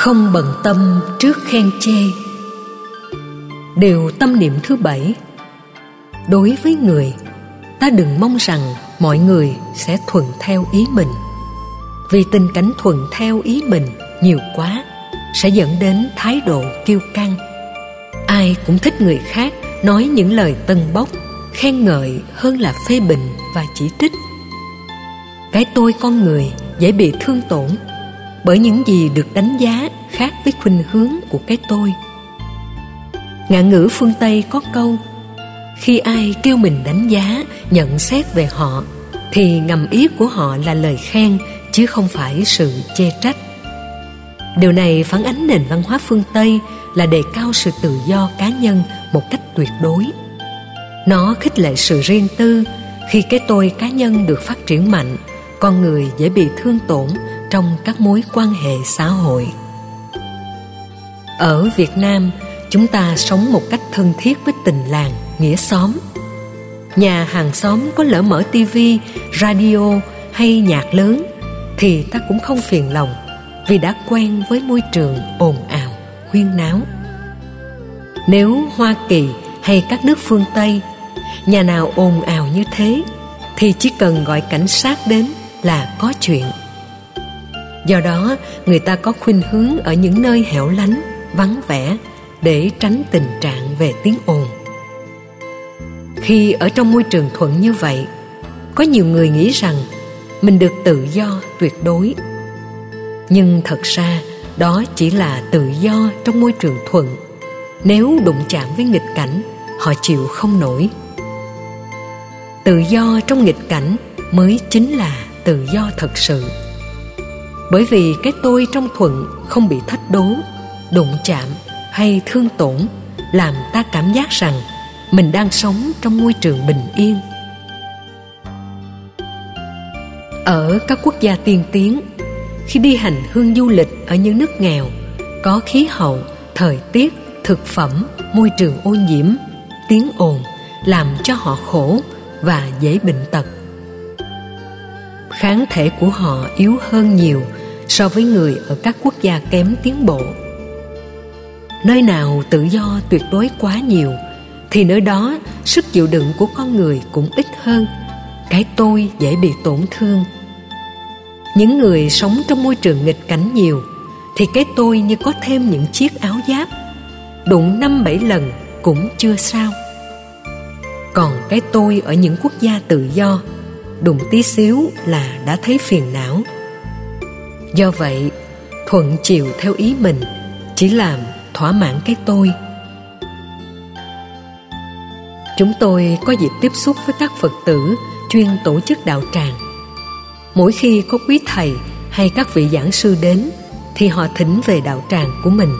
không bận tâm trước khen chê. Điều tâm niệm thứ bảy. Đối với người, ta đừng mong rằng mọi người sẽ thuận theo ý mình. Vì tình cảnh thuận theo ý mình nhiều quá, sẽ dẫn đến thái độ kiêu căng. Ai cũng thích người khác nói những lời tân bốc, khen ngợi hơn là phê bình và chỉ trích. Cái tôi con người dễ bị thương tổn bởi những gì được đánh giá khác với khuynh hướng của cái tôi. Ngạn ngữ phương tây có câu, khi ai kêu mình đánh giá, nhận xét về họ, thì ngầm ý của họ là lời khen, chứ không phải sự chê trách. Điều này phản ánh nền văn hóa phương tây là đề cao sự tự do cá nhân một cách tuyệt đối. Nó khích lệ sự riêng tư. Khi cái tôi cá nhân được phát triển mạnh, con người dễ bị thương tổn trong các mối quan hệ xã hội. Ở việt nam, chúng ta sống một cách thân thiết với tình làng, nghĩa xóm. Nhà hàng xóm có lỡ mở tivi radio hay nhạc lớn thì ta cũng không phiền lòng vì đã quen với môi trường ồn ào, huyên náo. Nếu hoa kỳ hay các nước phương tây, nhà nào ồn ào như thế thì chỉ cần gọi cảnh sát đến là có chuyện do đó, người ta có khuynh hướng ở những nơi hẻo lánh, vắng vẻ để tránh tình trạng về tiếng ồn. Khi ở trong môi trường thuận như vậy, có nhiều người nghĩ rằng mình được tự do tuyệt đối. Nhưng thật ra, đó chỉ là tự do trong môi trường thuận. Nếu đụng chạm với nghịch cảnh, họ chịu không nổi. Tự do trong nghịch cảnh mới chính là tự do thật sự bởi vì cái tôi trong thuận không bị thách đố, đụng chạm hay thương tổn, làm ta cảm giác rằng mình đang sống trong môi trường bình yên. Ở các quốc gia tiên tiến, khi đi hành hương du lịch ở những nước nghèo, có khí hậu, thời tiết, thực phẩm, môi trường ô nhiễm, tiếng ồn làm cho họ khổ và dễ bệnh tật. Kháng thể của họ yếu hơn nhiều so với người ở các quốc gia kém tiến bộ. Nơi nào tự do tuyệt đối quá nhiều, thì nơi đó sức chịu đựng của con người cũng ít hơn. Cái tôi dễ bị tổn thương. Những người sống trong môi trường nghịch cảnh nhiều, thì cái tôi như có thêm những chiếc áo giáp. Đụng năm bảy lần cũng chưa sao. Còn cái tôi ở những quốc gia tự do, đụng tí xíu là đã thấy phiền não do vậy, thuận chiều theo ý mình, chỉ làm thỏa mãn cái tôi. Chúng tôi có dịp tiếp xúc với các phật tử chuyên tổ chức đạo tràng. Mỗi khi có quý thầy hay các vị giảng sư đến, thì họ thỉnh về đạo tràng của mình.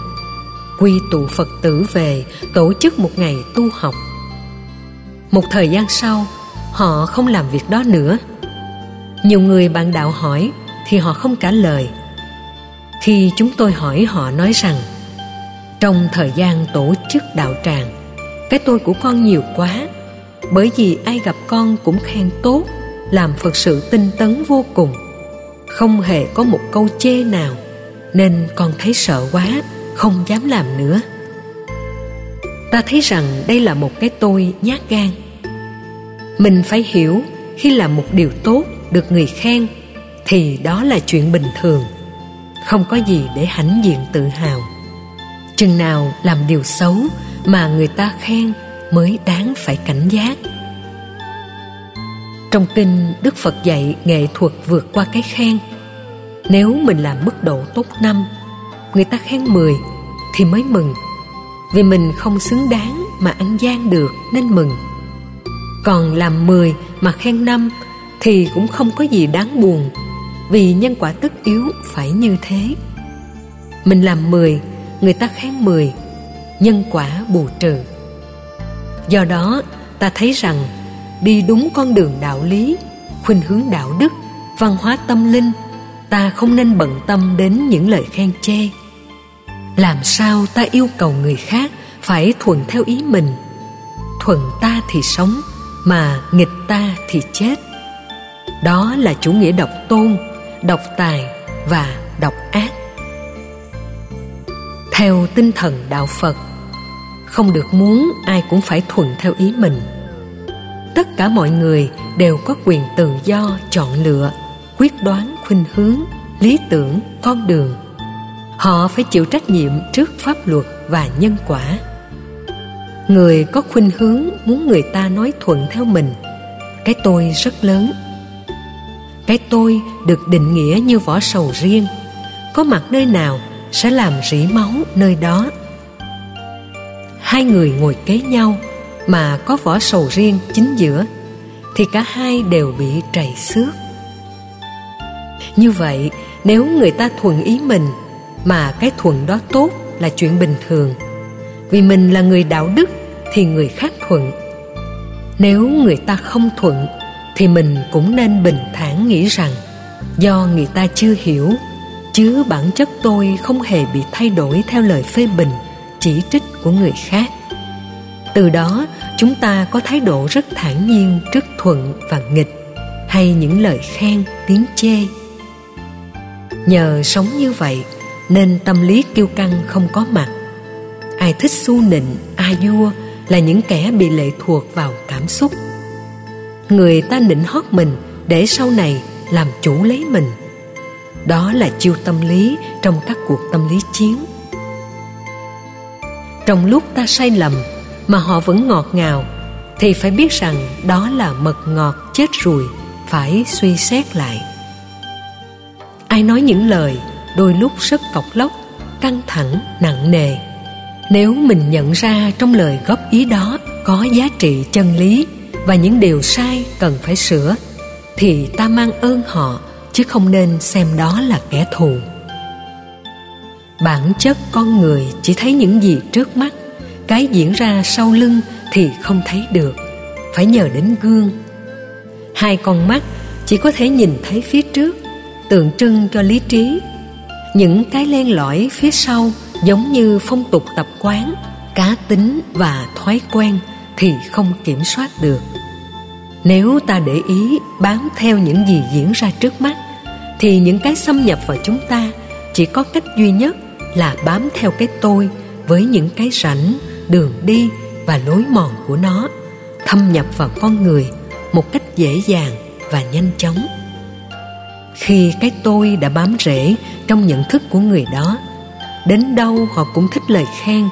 Quy tụ phật tử về tổ chức một ngày tu học. Một thời gian sau, họ không làm việc đó nữa. Nhiều người bạn đạo hỏi thì họ không trả lời. Khi chúng tôi hỏi họ nói rằng, trong thời gian tổ chức đạo tràng, cái tôi của con nhiều quá, bởi vì ai gặp con cũng khen tốt, làm phật sự tinh tấn vô cùng, không hề có một câu chê nào, nên con thấy sợ quá, không dám làm nữa. Ta thấy rằng đây là một cái tôi nhát gan. Mình phải hiểu khi làm một điều tốt được người khen thì đó là chuyện bình thường. Không có gì để hãnh diện tự hào. Chừng nào làm điều xấu mà người ta khen mới đáng phải cảnh giác. Trong kinh, đức phật dạy nghệ thuật vượt qua cái khen. Nếu mình làm mức độ tốt năm, người ta khen mười thì mới mừng. Vì mình không xứng đáng mà ăn gian được nên mừng. Còn làm mười mà khen năm thì cũng không có gì đáng buồn vì nhân quả tất yếu phải như thế. Mình làm mười, người ta khen mười, nhân quả bù trừ. Do đó, ta thấy rằng, đi đúng con đường đạo lý, khuynh hướng đạo đức, văn hóa tâm linh, ta không nên bận tâm đến những lời khen chê. Làm sao ta yêu cầu người khác phải thuận theo ý mình? Thuận ta thì sống, mà nghịch ta thì chết. Đó là chủ nghĩa độc tôn độc tài và độc ác. Theo tinh thần đạo phật, không được muốn ai cũng phải thuận theo ý mình. Tất cả mọi người đều có quyền tự do chọn lựa, quyết đoán, khuynh hướng, lý tưởng, con đường. Họ phải chịu trách nhiệm trước pháp luật và nhân quả. Người có khuynh hướng muốn người ta nói thuận theo mình, cái tôi rất lớn cái tôi được định nghĩa như vỏ sầu riêng. Có mặt nơi nào sẽ làm rỉ máu nơi đó? Hai người ngồi kế nhau mà có vỏ sầu riêng chính giữa, thì cả hai đều bị trầy xước. Như vậy, nếu người ta thuận ý mình, mà cái thuận đó tốt là chuyện bình thường. Vì mình là người đạo đức, thì người khác thuận. Nếu người ta không thuận thì mình cũng nên bình thản nghĩ rằng, do người ta chưa hiểu, chứ bản chất tôi không hề bị thay đổi theo lời phê bình, chỉ trích của người khác. Từ đó, chúng ta có thái độ rất thản nhiên trước thuận và nghịch, hay những lời khen, tiếng chê. Nhờ sống như vậy, nên tâm lý kiêu căng không có mặt. Ai thích xu nịnh a vua là những kẻ bị lệ thuộc vào cảm xúc người ta nịnh hót mình để sau này làm chủ lấy mình. Đó là chiêu tâm lý trong các cuộc tâm lý chiến. Trong lúc ta sai lầm mà họ vẫn ngọt ngào thì phải biết rằng đó là mật ngọt chết ruồi, phải suy xét lại. Ai nói những lời đôi lúc rất cọc lóc căng thẳng nặng nề. Nếu mình nhận ra trong lời góp ý đó có giá trị chân lý và những điều sai cần phải sửa, thì ta mang ơn họ, chứ không nên xem đó là kẻ thù. Bản chất con người chỉ thấy những gì trước mắt, cái diễn ra sau lưng thì không thấy được, phải nhờ đến gương. Hai con mắt chỉ có thể nhìn thấy phía trước, tượng trưng cho lý trí. Những cái len lỏi phía sau giống như phong tục tập quán, cá tính và thói quen thì không kiểm soát được. Nếu ta để ý bám theo những gì diễn ra trước mắt, thì những cái xâm nhập vào chúng ta chỉ có cách duy nhất là bám theo cái tôi với những cái rảnh đường đi và lối mòn của nó, thâm nhập vào con người một cách dễ dàng và nhanh chóng. Khi cái tôi đã bám rễ trong nhận thức của người đó, đến đâu họ cũng thích lời khen,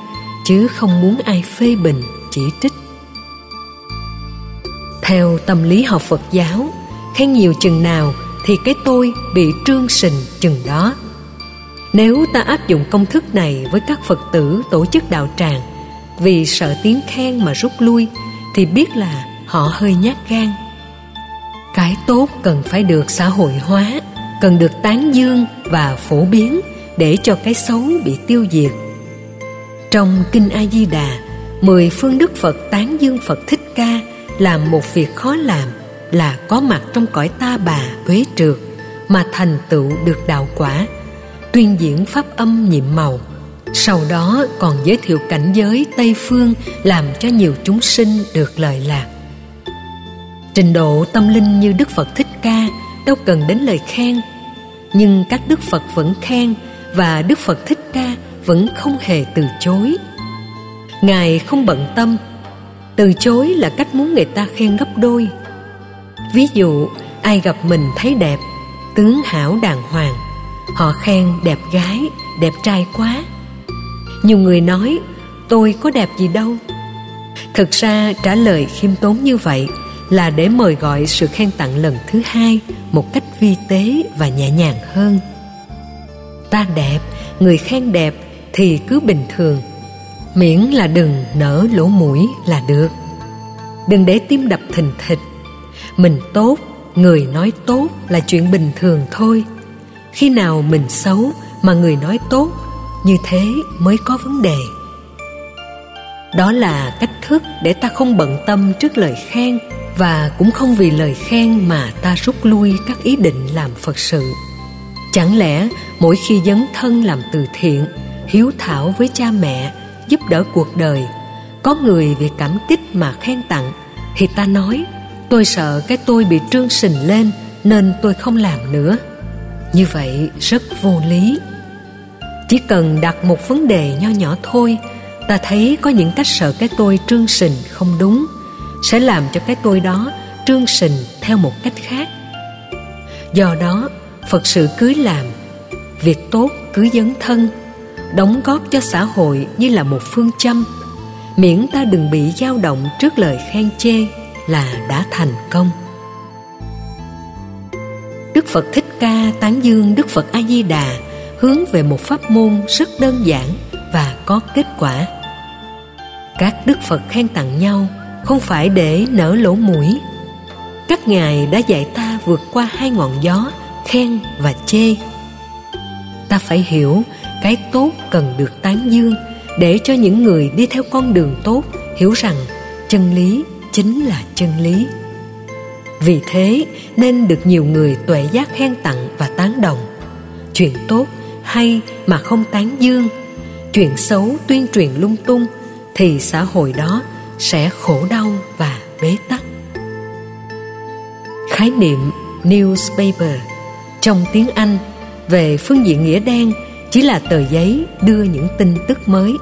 chứ không muốn ai phê bình, chỉ trích theo tâm lý học phật giáo, khen nhiều chừng nào thì cái tôi bị trương sình chừng đó. Nếu ta áp dụng công thức này với các phật tử tổ chức đạo tràng vì sợ tiếng khen mà rút lui, thì biết là họ hơi nhát gan. Cái tốt cần phải được xã hội hóa, cần được tán dương và phổ biến để cho cái xấu bị tiêu diệt. Trong kinh a di đà, mười phương đức phật tán dương phật thích ca làm một việc khó làm là có mặt trong cõi ta bà uế trượt mà thành tựu được đạo quả, tuyên diễn pháp âm nhiệm màu. Sau đó còn giới thiệu cảnh giới tây phương làm cho nhiều chúng sinh được lợi lạc. Trình độ tâm linh như đức phật thích ca đâu cần đến lời khen, nhưng các đức phật vẫn khen và đức phật thích ca vẫn không hề từ chối. Ngài không bận tâm từ chối là cách muốn người ta khen gấp đôi. Ví dụ, ai gặp mình thấy đẹp, tướng hảo đàng hoàng, họ khen đẹp gái, đẹp trai quá. Nhiều người nói, tôi có đẹp gì đâu. Thực ra, trả lời khiêm tốn như vậy là để mời gọi sự khen tặng lần thứ hai một cách vi tế và nhẹ nhàng hơn. Ta đẹp, người khen đẹp thì cứ bình thường miễn là đừng nở lỗ mũi là được. Đừng để tim đập thình thịch. Mình tốt, người nói tốt là chuyện bình thường thôi. Khi nào mình xấu mà người nói tốt, như thế mới có vấn đề. Đó là cách thức để ta không bận tâm trước lời khen và cũng không vì lời khen mà ta rút lui các ý định làm phật sự. Chẳng lẽ mỗi khi dấn thân làm từ thiện, hiếu thảo với cha mẹ giúp đỡ cuộc đời. Có người vì cảm kích mà khen tặng, thì ta nói, tôi sợ cái tôi bị trương sình lên nên tôi không làm nữa. Như vậy rất vô lý. Chỉ cần đặt một vấn đề nho nhỏ thôi, ta thấy có những cách sợ cái tôi trương sình không đúng, sẽ làm cho cái tôi đó trương sình theo một cách khác. Do đó, phật sự cưới làm, việc tốt cứ dấn thân đóng góp cho xã hội như là một phương châm. Miễn ta đừng bị dao động trước lời khen chê là đã thành công. Đức phật thích ca tán dương đức phật a di đà hướng về một pháp môn rất đơn giản và có kết quả. Các đức phật khen tặng nhau không phải để nở lỗ mũi. Các ngài đã dạy ta vượt qua hai ngọn gió khen và chê. Ta phải hiểu cái tốt cần được tán dương, để cho những người đi theo con đường tốt hiểu rằng chân lý chính là chân lý. Vì thế nên được nhiều người tuệ giác khen tặng và tán đồng. Chuyện tốt hay mà không tán dương, chuyện xấu tuyên truyền lung tung thì xã hội đó sẽ khổ đau và bế tắc. Khái niệm newspaper trong tiếng anh về phương diện nghĩa đen chỉ là tờ giấy đưa những tin tức mới.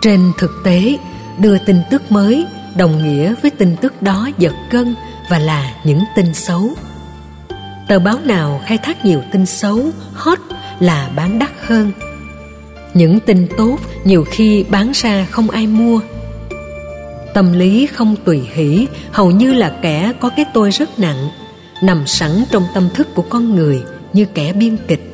Trên thực tế, đưa tin tức mới đồng nghĩa với tin tức đó giật gân và là những tin xấu. Tờ báo nào khai thác nhiều tin xấu, hot là bán đắt hơn. Những tin tốt nhiều khi bán ra không ai mua. Tâm lý không tùy hỷ, hầu như là kẻ có cái tôi rất nặng, nằm sẵn trong tâm thức của con người như kẻ biên kịch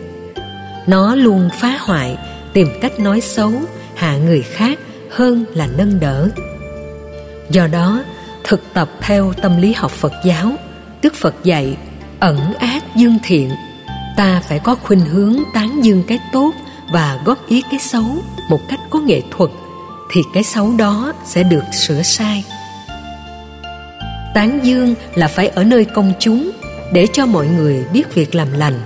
nó luôn phá hoại, tìm cách nói xấu, hạ người khác hơn là nâng đỡ. Do đó, thực tập theo tâm lý học phật giáo, đức phật dạy, ẩn ác dương thiện. Ta phải có khuynh hướng tán dương cái tốt và góp ý cái xấu một cách có nghệ thuật, thì cái xấu đó sẽ được sửa sai. Tán dương là phải ở nơi công chúng để cho mọi người biết việc làm lành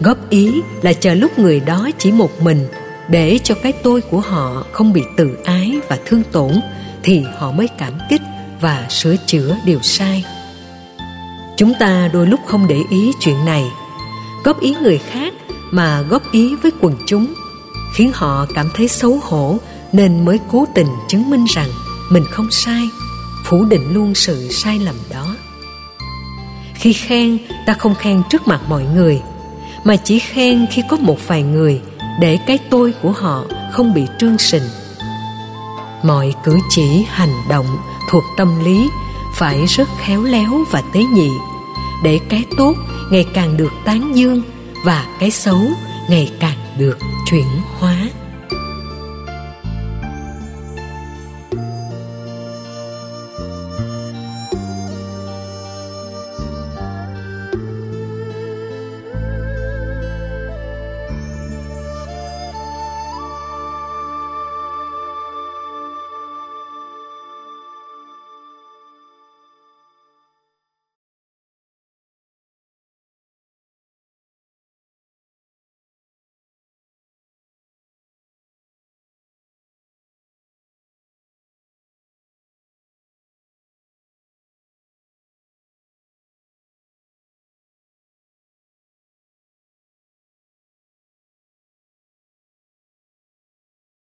góp ý là chờ lúc người đó chỉ một mình. Để cho cái tôi của họ không bị tự ái và thương tổn, thì họ mới cảm kích và sửa chữa điều sai. Chúng ta đôi lúc không để ý chuyện này. Góp ý người khác mà góp ý với quần chúng, khiến họ cảm thấy xấu hổ nên mới cố tình chứng minh rằng mình không sai, phủ định luôn sự sai lầm đó. Khi khen, ta không khen trước mặt mọi người mà chỉ khen khi có một vài người để cái tôi của họ không bị trương sình. Mọi cử chỉ, hành động thuộc tâm lý phải rất khéo léo và tế nhị, để cái tốt ngày càng được tán dương và cái xấu ngày càng được chuyển hóa.